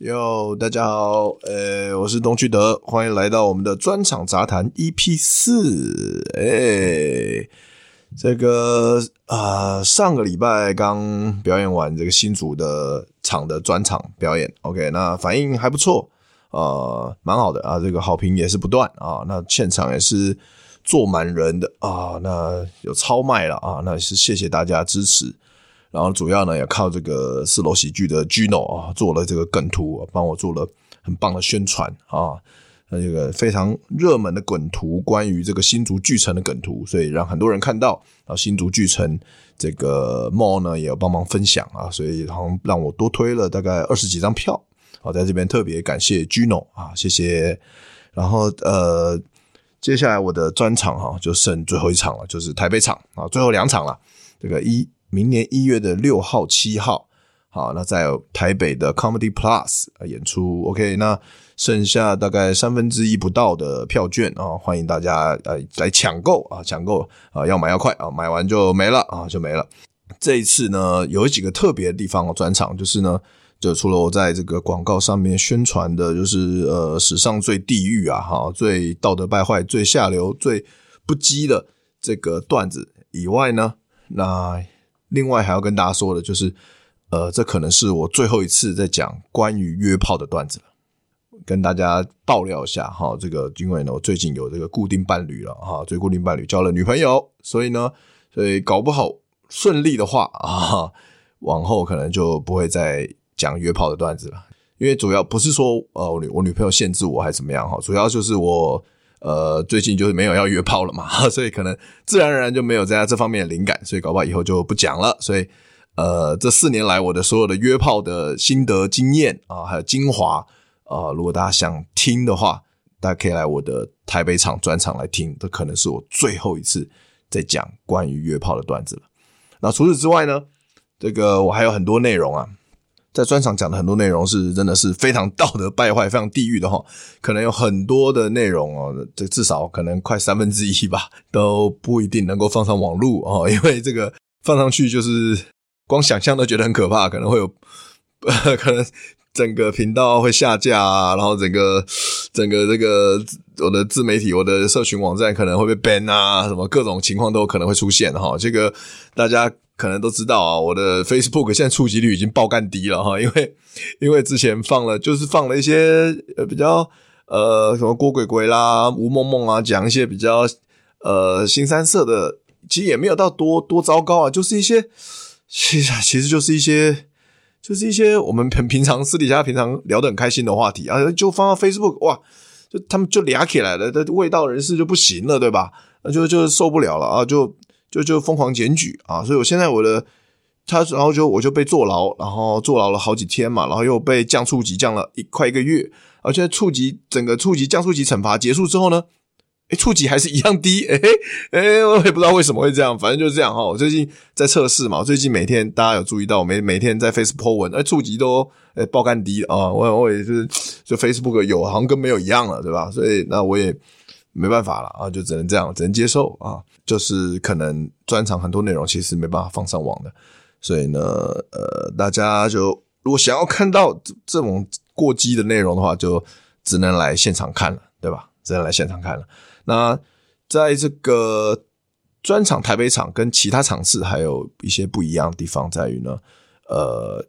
哟，大家好，呃，我是东区德，欢迎来到我们的专场杂谈 EP 四。哎，这个啊、呃，上个礼拜刚表演完这个新组的场的专场表演，OK，那反应还不错，呃，蛮好的啊，这个好评也是不断啊，那现场也是坐满人的啊，那有超卖了啊，那是谢谢大家支持。然后主要呢，也靠这个四楼喜剧的 Gino 啊，做了这个梗图，帮我做了很棒的宣传啊。那这个非常热门的梗图，关于这个新竹巨城的梗图，所以让很多人看到。然后新竹巨城这个 mall 呢，也有帮忙分享啊，所以好像让我多推了大概二十几张票。好，在这边特别感谢 Gino 啊，谢谢。然后呃，接下来我的专场哈，就剩最后一场了，就是台北场啊，最后两场了。这个一。明年一月的六号、七号，好，那在台北的 Comedy Plus 演出，OK，那剩下大概三分之一不到的票券啊，欢迎大家来来抢购啊，抢购啊，要买要快啊，买完就没了啊，就没了。这一次呢，有几个特别的地方哦，专场就是呢，就除了我在这个广告上面宣传的，就是呃，史上最地狱啊，哈，最道德败坏、最下流、最不羁的这个段子以外呢，那。另外还要跟大家说的就是，呃，这可能是我最后一次在讲关于约炮的段子了，跟大家爆料一下哈。这个因为呢，我最近有这个固定伴侣了哈，最固定伴侣交了女朋友，所以呢，所以搞不好顺利的话啊，往后可能就不会再讲约炮的段子了。因为主要不是说呃，我女我女朋友限制我还是怎么样哈，主要就是我。呃，最近就是没有要约炮了嘛，所以可能自然而然就没有在这方面的灵感，所以搞不好以后就不讲了。所以，呃，这四年来我的所有的约炮的心得经验啊，还有精华啊，如果大家想听的话，大家可以来我的台北场专场来听，这可能是我最后一次在讲关于约炮的段子了。那除此之外呢，这个我还有很多内容啊。在专场讲的很多内容是真的是非常道德败坏、非常地狱的哈，可能有很多的内容哦，这至少可能快三分之一吧，都不一定能够放上网路哦，因为这个放上去就是光想象都觉得很可怕，可能会有，呃 可能整个频道会下架，然后整个整个这个我的自媒体、我的社群网站可能会被 ban 啊，什么各种情况都可能会出现哈，这个大家。可能都知道啊，我的 Facebook 现在触及率已经爆干低了哈，因为因为之前放了就是放了一些比较呃什么郭鬼鬼啦、吴梦梦啊，讲一些比较呃新三色的，其实也没有到多多糟糕啊，就是一些其实其实就是一些就是一些我们平平常私底下平常聊得很开心的话题啊，就放到 Facebook 哇，就他们就俩起来了，这卫道人士就不行了，对吧？那就就受不了了啊，就。就就疯狂检举啊！所以我现在我的他，然后就我就被坐牢，然后坐牢了好几天嘛，然后又被降处级降了一快一个月，而且处级整个处级降处级惩罚结束之后呢，诶，处级还是一样低，诶诶，我也不知道为什么会这样，反正就是这样哈。我最近在测试嘛，最近每天大家有注意到，我每每天在 Facebook 文，诶，处级都诶爆干低啊！我我也是就 Facebook 有好像跟没有一样了，对吧？所以那我也。没办法了啊，就只能这样，只能接受啊。就是可能专场很多内容其实没办法放上网的，所以呢，呃，大家就如果想要看到这这种过激的内容的话，就只能来现场看了，对吧？只能来现场看了。那在这个专场台北场跟其他场次还有一些不一样的地方在于呢，呃，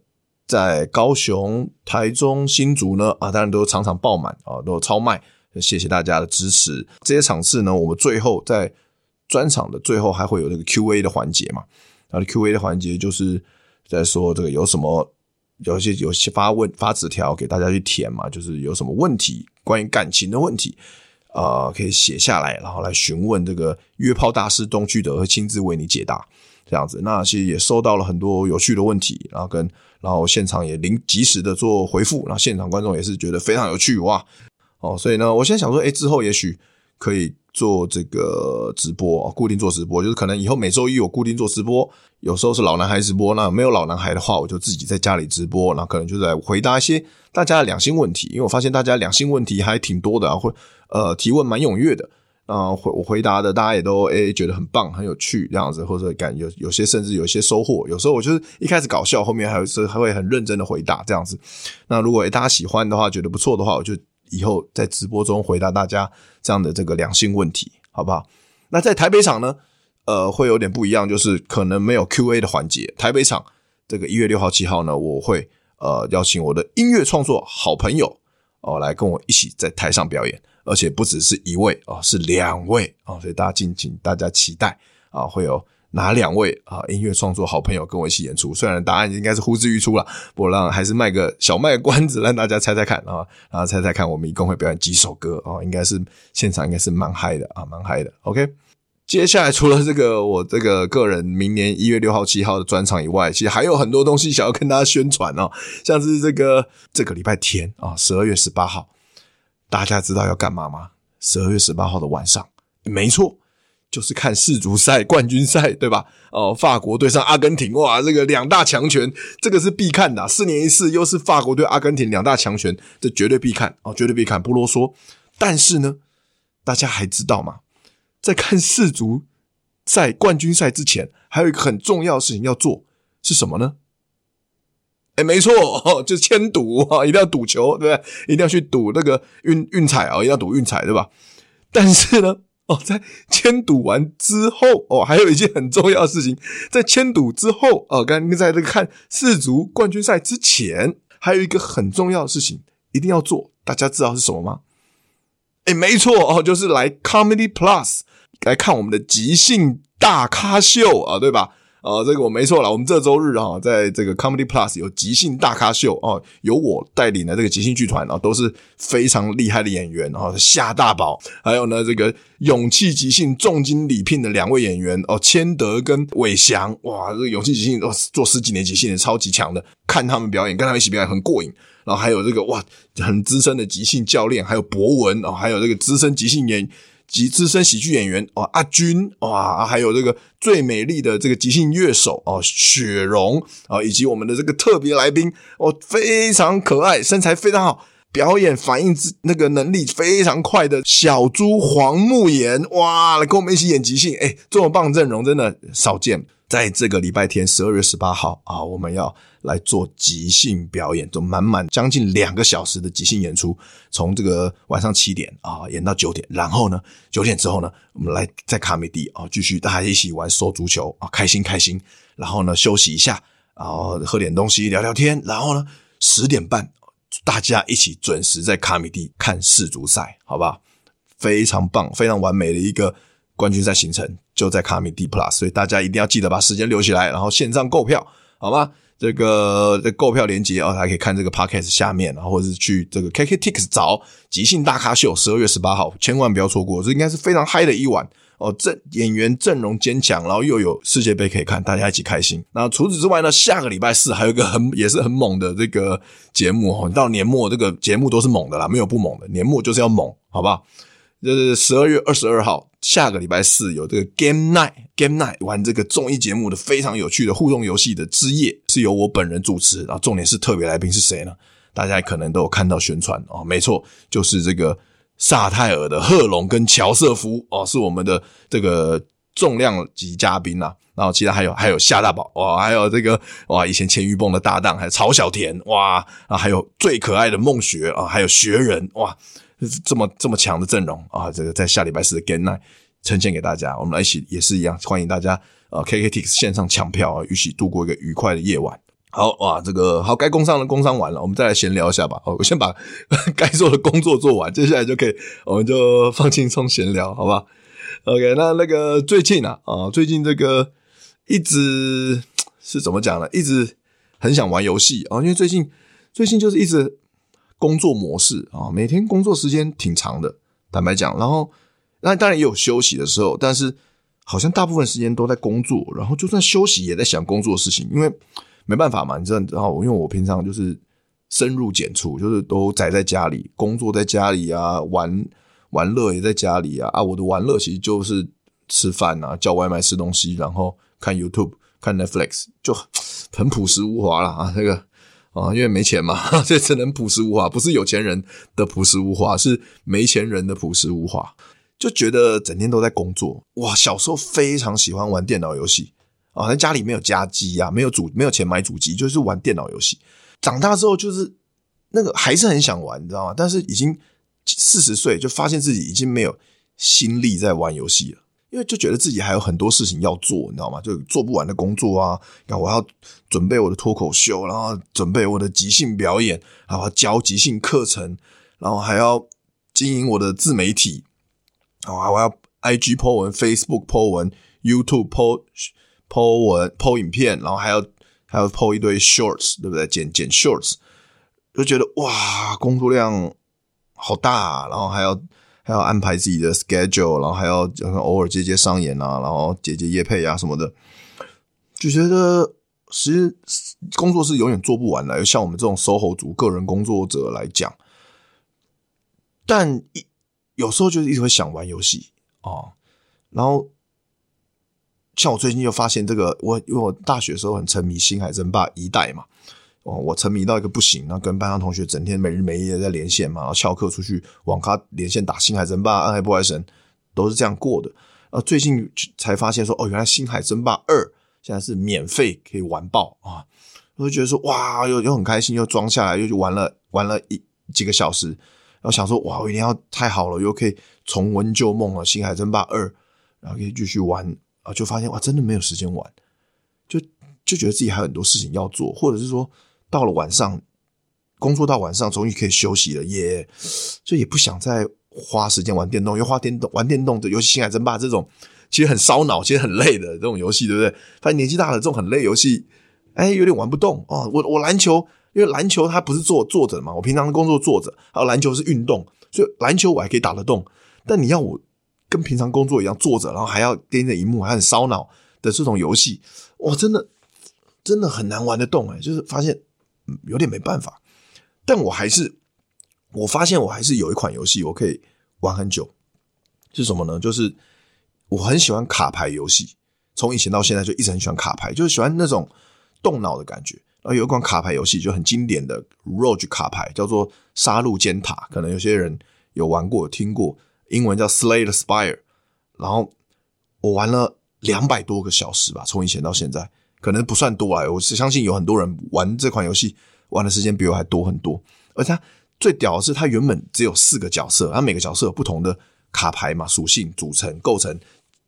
在高雄、台中、新竹呢啊，当然都场场爆满啊，都超卖。谢谢大家的支持。这些场次呢，我们最后在专场的最后还会有那个 Q&A 的环节嘛？然后 Q&A 的环节就是在说这个有什么，有些有些发问发纸条给大家去填嘛，就是有什么问题关于感情的问题啊、呃，可以写下来，然后来询问这个约炮大师东区德会亲自为你解答这样子。那其实也收到了很多有趣的问题，然后跟然后现场也临及时的做回复，然后现场观众也是觉得非常有趣哇。哦，所以呢，我现在想说，诶，之后也许可以做这个直播，固定做直播，就是可能以后每周一我固定做直播，有时候是老男孩直播，那没有老男孩的话，我就自己在家里直播，那可能就在回答一些大家的两性问题，因为我发现大家两性问题还挺多的啊，会呃提问蛮踊跃的，啊，回我回答的大家也都诶、觉得很棒，很有趣这样子，或者感有有些甚至有一些收获。有时候我就是一开始搞笑，后面还有是还会很认真的回答这样子。那如果、欸、大家喜欢的话，觉得不错的话，我就以后在直播中回答大家这样的这个两性问题，好不好？那在台北场呢，呃，会有点不一样，就是可能没有 Q&A 的环节。台北场这个一月六号、七号呢，我会呃邀请我的音乐创作好朋友哦、来跟我一起在台上表演。而且不只是一位哦，是两位哦，所以大家敬请大家期待啊，会有哪两位啊音乐创作好朋友跟我一起演出？虽然答案应该是呼之欲出了，不过让还是卖个小卖关子，让大家猜猜看啊，然后猜猜看我们一共会表演几首歌啊？应该是现场应该是蛮嗨的啊，蛮嗨的。OK，接下来除了这个我这个个人明年一月六号、七号的专场以外，其实还有很多东西想要跟大家宣传哦，像是这个这个礼拜天啊，十二月十八号。大家知道要干嘛吗？十二月十八号的晚上，没错，就是看世足赛 冠军赛，对吧？哦，法国对上阿根廷，哇，这个两大强权，这个是必看的，四年一次，又是法国对阿根廷两大强权，这绝对必看哦，绝对必看，不啰嗦。但是呢，大家还知道吗？在看世足赛冠军赛之前，还有一个很重要的事情要做，是什么呢？哎，没错，就是签赌啊，一定要赌球，对不对？一定要去赌那个运运彩啊，一定要赌运彩，对吧？但是呢，哦，在签赌完之后，哦，还有一件很重要的事情，在签赌之后，哦，刚刚在这个看世足冠军赛之前，还有一个很重要的事情一定要做，大家知道是什么吗？哎，没错哦，就是来 Comedy Plus 来看我们的即兴大咖秀啊，对吧？啊、这个我没错了。我们这周日哈、哦，在这个 Comedy Plus 有即兴大咖秀哦，由我带领的这个即兴剧团啊、都是非常厉害的演员啊、夏大宝，还有呢这个勇气即兴重金礼聘的两位演员哦，千德跟伟翔，哇，这个勇气即兴哦，做十几年即兴的超级强的，看他们表演，跟他们一起表演很过瘾。然后还有这个哇，很资深的即兴教练，还有博文哦，还有这个资深即兴演员。及资深喜剧演员哦，阿军哇，还有这个最美丽的这个即兴乐手哦，雪蓉啊，以及我们的这个特别来宾哦，非常可爱，身材非常好，表演反应之那个能力非常快的小猪黄沐妍哇，来跟我们一起演即兴，哎，这么棒阵容真的少见。在这个礼拜天十二月十八号啊，我们要来做即兴表演，就满满将近两个小时的即兴演出，从这个晚上七点啊演到九点，然后呢九点之后呢，我们来在卡米蒂啊继续大家一起玩手足球啊，开心开心，然后呢休息一下，然后喝点东西聊聊天，然后呢十点半大家一起准时在卡米蒂看世足赛，好不好？非常棒，非常完美的一个冠军赛行程。就在卡米地 Plus，所以大家一定要记得把时间留起来，然后线上购票，好吗？这个这购票链接啊，还可以看这个 Podcast 下面，然后或者是去这个 KKTix 找即兴大咖秀，十二月十八号，千万不要错过，这应该是非常嗨的一晚哦。阵演员阵容坚强，然后又有世界杯可以看，大家一起开心。那除此之外呢，下个礼拜四还有一个很也是很猛的这个节目哦，到年末这个节目都是猛的啦，没有不猛的，年末就是要猛，好不好？就是十二月二十二号，下个礼拜四有这个 Game Night，Game Night 玩这个综艺节目的非常有趣的互动游戏的之夜，是由我本人主持。然后重点是特别来宾是谁呢？大家可能都有看到宣传哦，没错，就是这个萨泰尔的贺龙跟乔瑟夫哦，是我们的这个重量级嘉宾呐。然后其他还有还有夏大宝哇，还有这个哇以前千玉蹦的搭档，还有曹小田哇，然后还有最可爱的梦学啊，还有学人哇。这么这么强的阵容啊！这个在下礼拜四的 Game Night 呈现给大家，我们来一起也是一样，欢迎大家呃，KKTX 线上抢票啊，一起度过一个愉快的夜晚。好哇，这个好该工商的工商完了，我们再来闲聊一下吧。好，我先把 该做的工作做完，接下来就可以，我们就放轻松闲聊，好吧？OK，那那个最近啊啊，最近这个一直是怎么讲呢？一直很想玩游戏啊，因为最近最近就是一直。工作模式啊，每天工作时间挺长的，坦白讲，然后那当然也有休息的时候，但是好像大部分时间都在工作，然后就算休息也在想工作的事情，因为没办法嘛，你知道，然后因为我平常就是深入简出，就是都宅在家里，工作在家里啊，玩玩乐也在家里啊啊，我的玩乐其实就是吃饭啊，叫外卖吃东西，然后看 YouTube 看 Netflix，就很朴实无华了啊，这个。啊，因为没钱嘛，这只能朴实无华，不是有钱人的朴实无华，是没钱人的朴实无华。就觉得整天都在工作。哇，小时候非常喜欢玩电脑游戏啊，在家里没有家机啊，没有主没有钱买主机，就是玩电脑游戏。长大之后就是那个还是很想玩，你知道吗？但是已经四十岁，就发现自己已经没有心力在玩游戏了。因为就觉得自己还有很多事情要做，你知道吗？就做不完的工作啊！然后我要准备我的脱口秀，然后准备我的即兴表演，然后教即兴课程，然后还要经营我的自媒体，然后还要 IG po 文、Facebook po 文、YouTube po 文、po 影片，然后还要还要 po 一堆 shorts，对不对？剪剪 shorts，就觉得哇，工作量好大啊，然后还要。还要安排自己的 schedule，然后还要偶尔接接商演啊，然后接接业配啊什么的，就觉得其实工作是永远做不完的。像我们这种 SOHO 族、个人工作者来讲，但一有时候就是一直会想玩游戏啊。然后像我最近又发现这个，我因为我大学的时候很沉迷《星海争霸一代》嘛。哦，我沉迷到一个不行，然后跟班上同学整天没日没夜在连线嘛，然后翘课出去网咖连线打星海争霸、暗黑破坏神，都是这样过的。然后，最近才发现说，哦，原来星海争霸二现在是免费可以玩爆啊！我就觉得说，哇，又又很开心，又装下来，又去玩了玩了一几个小时，然后想说，哇，我一定要太好了，又可以重温旧梦了，星海争霸二，然后可以继续玩啊，就发现哇，真的没有时间玩，就就觉得自己还有很多事情要做，或者是说。到了晚上，工作到晚上，终于可以休息了，也就也不想再花时间玩电动，因为花电动玩电动的游戏《星海争霸》这种其实很烧脑，其实很累的这种游戏，对不对？发现年纪大了，这种很累游戏，哎，有点玩不动哦。我我篮球，因为篮球它不是坐坐着嘛，我平常的工作坐着，还有篮球是运动，所以篮球我还可以打得动。但你要我跟平常工作一样坐着，然后还要盯着荧幕，还很烧脑的这种游戏，哇，真的真的很难玩得动哎，就是发现。有点没办法，但我还是我发现我还是有一款游戏我可以玩很久，是什么呢？就是我很喜欢卡牌游戏，从以前到现在就一直很喜欢卡牌，就是喜欢那种动脑的感觉。然后有一款卡牌游戏就很经典的 Rogue 卡牌，叫做《杀戮尖塔》，可能有些人有玩过、听过，英文叫 Slay the Spire。然后我玩了两百多个小时吧，从以前到现在。可能不算多啊，我是相信有很多人玩这款游戏玩的时间比我还多很多。而它最屌的是，它原本只有四个角色，它每个角色有不同的卡牌嘛，属性组成、构成、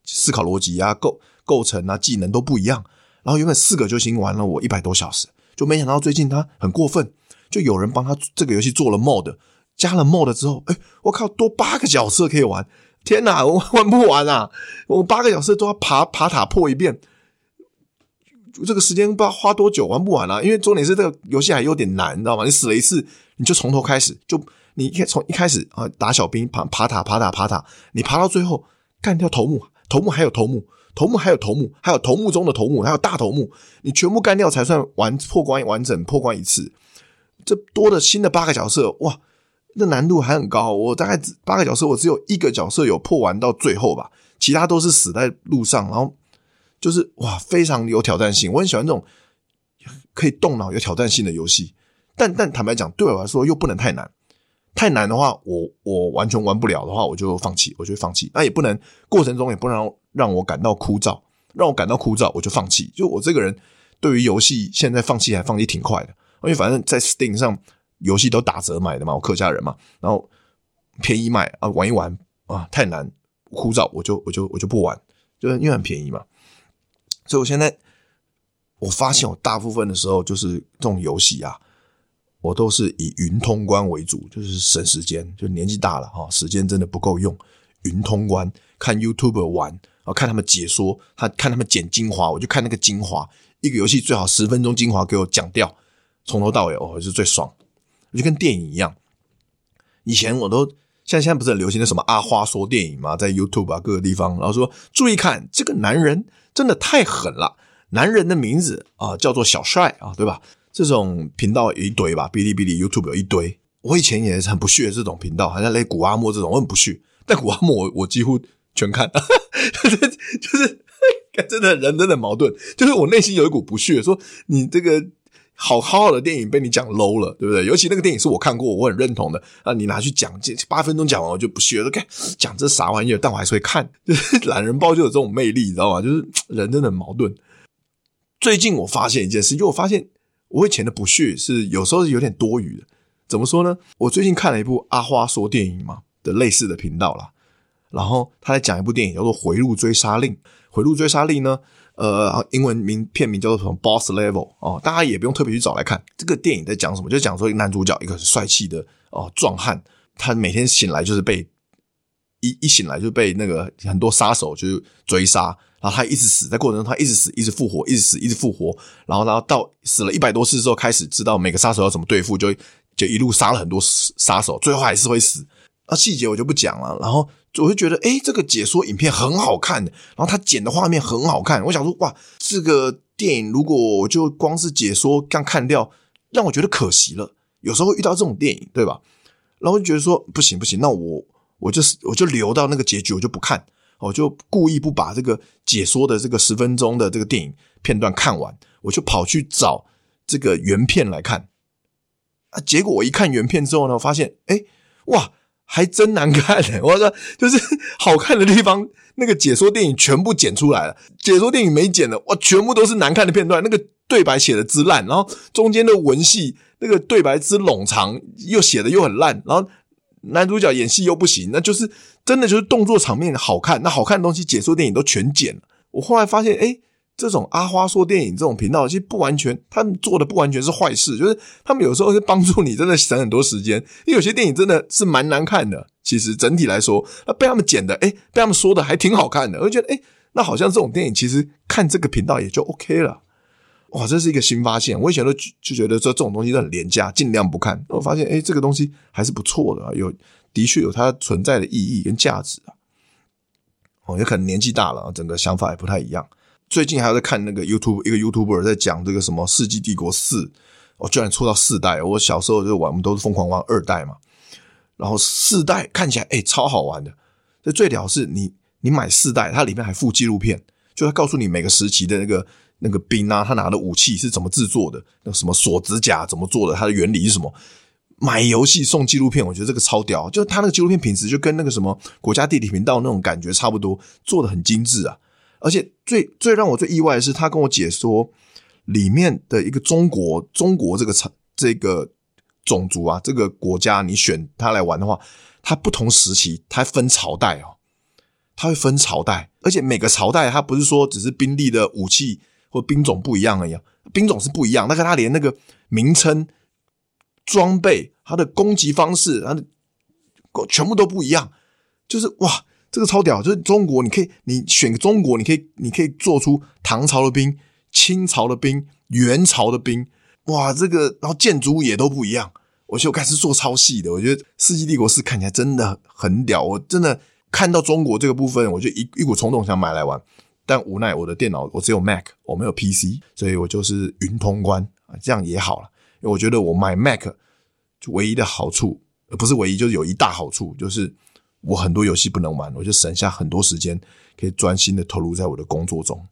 思考逻辑啊、构构成啊、技能都不一样。然后原本四个就已经玩了我一百多小时，就没想到最近它很过分，就有人帮他这个游戏做了 mod，加了 mod 之后，哎，我靠，多八个角色可以玩！天哪，我玩不完啊！我八个角色都要爬爬塔破一遍。这个时间不知道花多久，玩不完啊！因为重点是这个游戏还有点难，你知道吗？你死了一次，你就从头开始，就你从一开始啊打小兵爬爬塔爬塔爬塔，你爬到最后干掉头目，头目还有头目，头目还有头目，还有头目中的头目，还有大头目，你全部干掉才算完破关完整破关一次。这多的新的八个角色，哇，那难度还很高。我大概八个角色，我只有一个角色有破完到最后吧，其他都是死在路上，然后。就是哇，非常有挑战性。我很喜欢这种可以动脑、有挑战性的游戏。但但坦白讲，对我来说又不能太难。太难的话，我我完全玩不了的话，我就放弃，我就放弃。那也不能过程中也不能让我感到枯燥，让我感到枯燥，我就放弃。就我这个人，对于游戏现在放弃还放弃挺快的，因为反正在 Steam 上游戏都打折买的嘛，我客家人嘛，然后便宜买啊，玩一玩啊，太难枯燥，我就我就我就不玩，就是因为很便宜嘛。所以，我现在我发现，我大部分的时候就是这种游戏啊，我都是以云通关为主，就是省时间。就年纪大了哈，时间真的不够用，云通关看 YouTube 玩，然后看他们解说，他看他们剪精华，我就看那个精华。一个游戏最好十分钟精华给我讲掉，从头到尾哦，是最爽。就跟电影一样，以前我都像现在不是很流行的什么阿花说电影嘛，在 YouTube 啊各个地方，然后说注意看这个男人。真的太狠了！男人的名字啊、叫做小帅啊，对吧？这种频道一堆吧，哔哩哔哩、YouTube 有一堆。我以前也是很不屑这种频道，好像雷古阿莫这种，我很不屑。但古阿莫我我几乎全看，就 是就是，真的人真的矛盾。就是我内心有一股不屑，说你这个好好好的电影被你讲 low 了，对不对？尤其那个电影是我看过，我很认同的啊，你拿去讲，这八分钟讲完我就不屑了，看讲这啥玩意儿，但我还是会看。就 是懒人包就有这种魅力，你知道吗？就是 人真的很矛盾。最近我发现一件事，就我发现我以前的不屑是有时候是有点多余的。怎么说呢？我最近看了一部阿花说电影嘛的类似的频道啦，然后他在讲一部电影叫做《回路追杀令》。《回路追杀令》呢？呃，英文名片名叫做什么？Boss Level 哦，大家也不用特别去找来看。这个电影在讲什么？就讲说一个男主角，一个很帅气的哦壮汉，他每天醒来就是被一一醒来就被那个很多杀手就是追杀，然后他一直死，在过程中他一直死，一直复活，一直死，一直复活，然后然后到死了一百多次之后，开始知道每个杀手要怎么对付，就就一路杀了很多杀手，最后还是会死。啊细节我就不讲了，然后。我就觉得，诶，这个解说影片很好看的，然后他剪的画面很好看。我想说，哇，这个电影如果我就光是解说这样看掉，让我觉得可惜了。有时候会遇到这种电影，对吧？然后就觉得说，不行不行，那我我就是我就留到那个结局，我就不看，我就故意不把这个解说的这个十分钟的这个电影片段看完，我就跑去找这个原片来看。啊，结果我一看原片之后呢，我发现，诶，哇！还真难看呢、我说，就是好看的地方，那个解说电影全部剪出来了，解说电影没剪的，哇，全部都是难看的片段。那个对白写的之烂，然后中间的文戏那个对白之冗长，又写的又很烂，然后男主角演戏又不行，那就是真的就是动作场面好看，那好看的东西解说电影都全剪了。我后来发现，诶这种阿花说电影这种频道，其实不完全，他们做的不完全是坏事，就是他们有时候是帮助你真的省很多时间。因为有些电影真的是蛮难看的，其实整体来说，那被他们剪的，诶被他们说的还挺好看的，我觉得，诶那好像这种电影其实看这个频道也就 OK 了。哇，这是一个新发现，我以前都就觉得说这种东西都很廉价，尽量不看。我发现，诶这个东西还是不错的，有的确有它存在的意义跟价值啊。哦，也可能年纪大了，整个想法也不太一样。最近还在看那个 YouTube，一个 YouTuber 在讲这个什么《世纪帝国四》，我居然出到四代。我小时候就玩，我们都是疯狂玩二代嘛。然后四代看起来哎、超好玩的。这最屌是你你买四代，它里面还附纪录片，就它告诉你每个时期的那个那个兵啊，他拿的武器是怎么制作的，那什么锁子甲怎么做的，它的原理是什么。买游戏送纪录片，我觉得这个超屌，就它那个纪录片品质就跟那个什么国家地理频道那种感觉差不多，做的很精致啊。而且最最让我最意外的是，他跟我解说里面的一个中国，中国这个这个种族啊，这个国家，你选他来玩的话，它不同时期它分朝代哦，它会分朝代，而且每个朝代它不是说只是兵力的武器或兵种不一样而已，兵种是不一样，但是它连那个名称、装备、它的攻击方式、它的全部都不一样，就是哇。这个超屌，就是中国，你可以你选个中国，你可以你可以做出唐朝的兵、清朝的兵、元朝的兵，哇，这个然后建筑物也都不一样。我就开始做超细的，我觉得《世纪帝国四》看起来真的很屌。我真的看到中国这个部分，我就一一股冲动想买来玩，但无奈我的电脑我只有 Mac，我没有 PC，所以我就是云通关啊，这样也好了。因为我觉得我买 Mac 就唯一的好处，不是唯一，就是有一大好处，就是。我很多游戏不能玩，我就省下很多时间，可以专心的投入在我的工作中，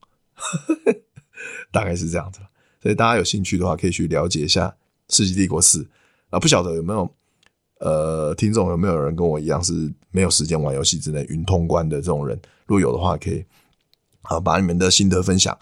大概是这样子。所以大家有兴趣的话，可以去了解一下《世纪帝国四》啊。不晓得有没有呃听众有没有人跟我一样是没有时间玩游戏，只能云通关的这种人？如果有的话，可以啊把你们的心得分享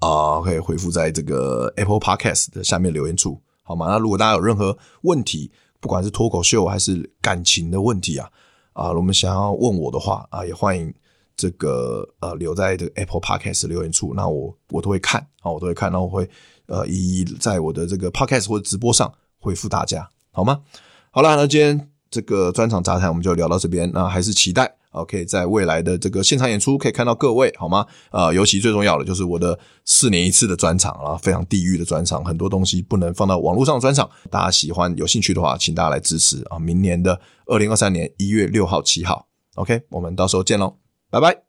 啊，可以回复在这个 Apple Podcast 的下面留言处，好吗？那如果大家有任何问题，不管是脱口秀还是感情的问题啊。啊，我们想要问我的话啊，也欢迎这个呃留在这个 Apple Podcast 留言处，那我我都会看啊，我都会看，然后我会呃一一在我的这个 Podcast 或者直播上回复大家，好吗？好了，那今天这个专场杂谈我们就聊到这边，那还是期待。OK，在未来的这个现场演出可以看到各位，好吗？呃，尤其最重要的就是我的四年一次的专场啊，非常地狱的专场，很多东西不能放到网络上的专场。大家喜欢有兴趣的话，请大家来支持啊！明年的二零二三年一月六号、七号，OK，我们到时候见喽，拜拜。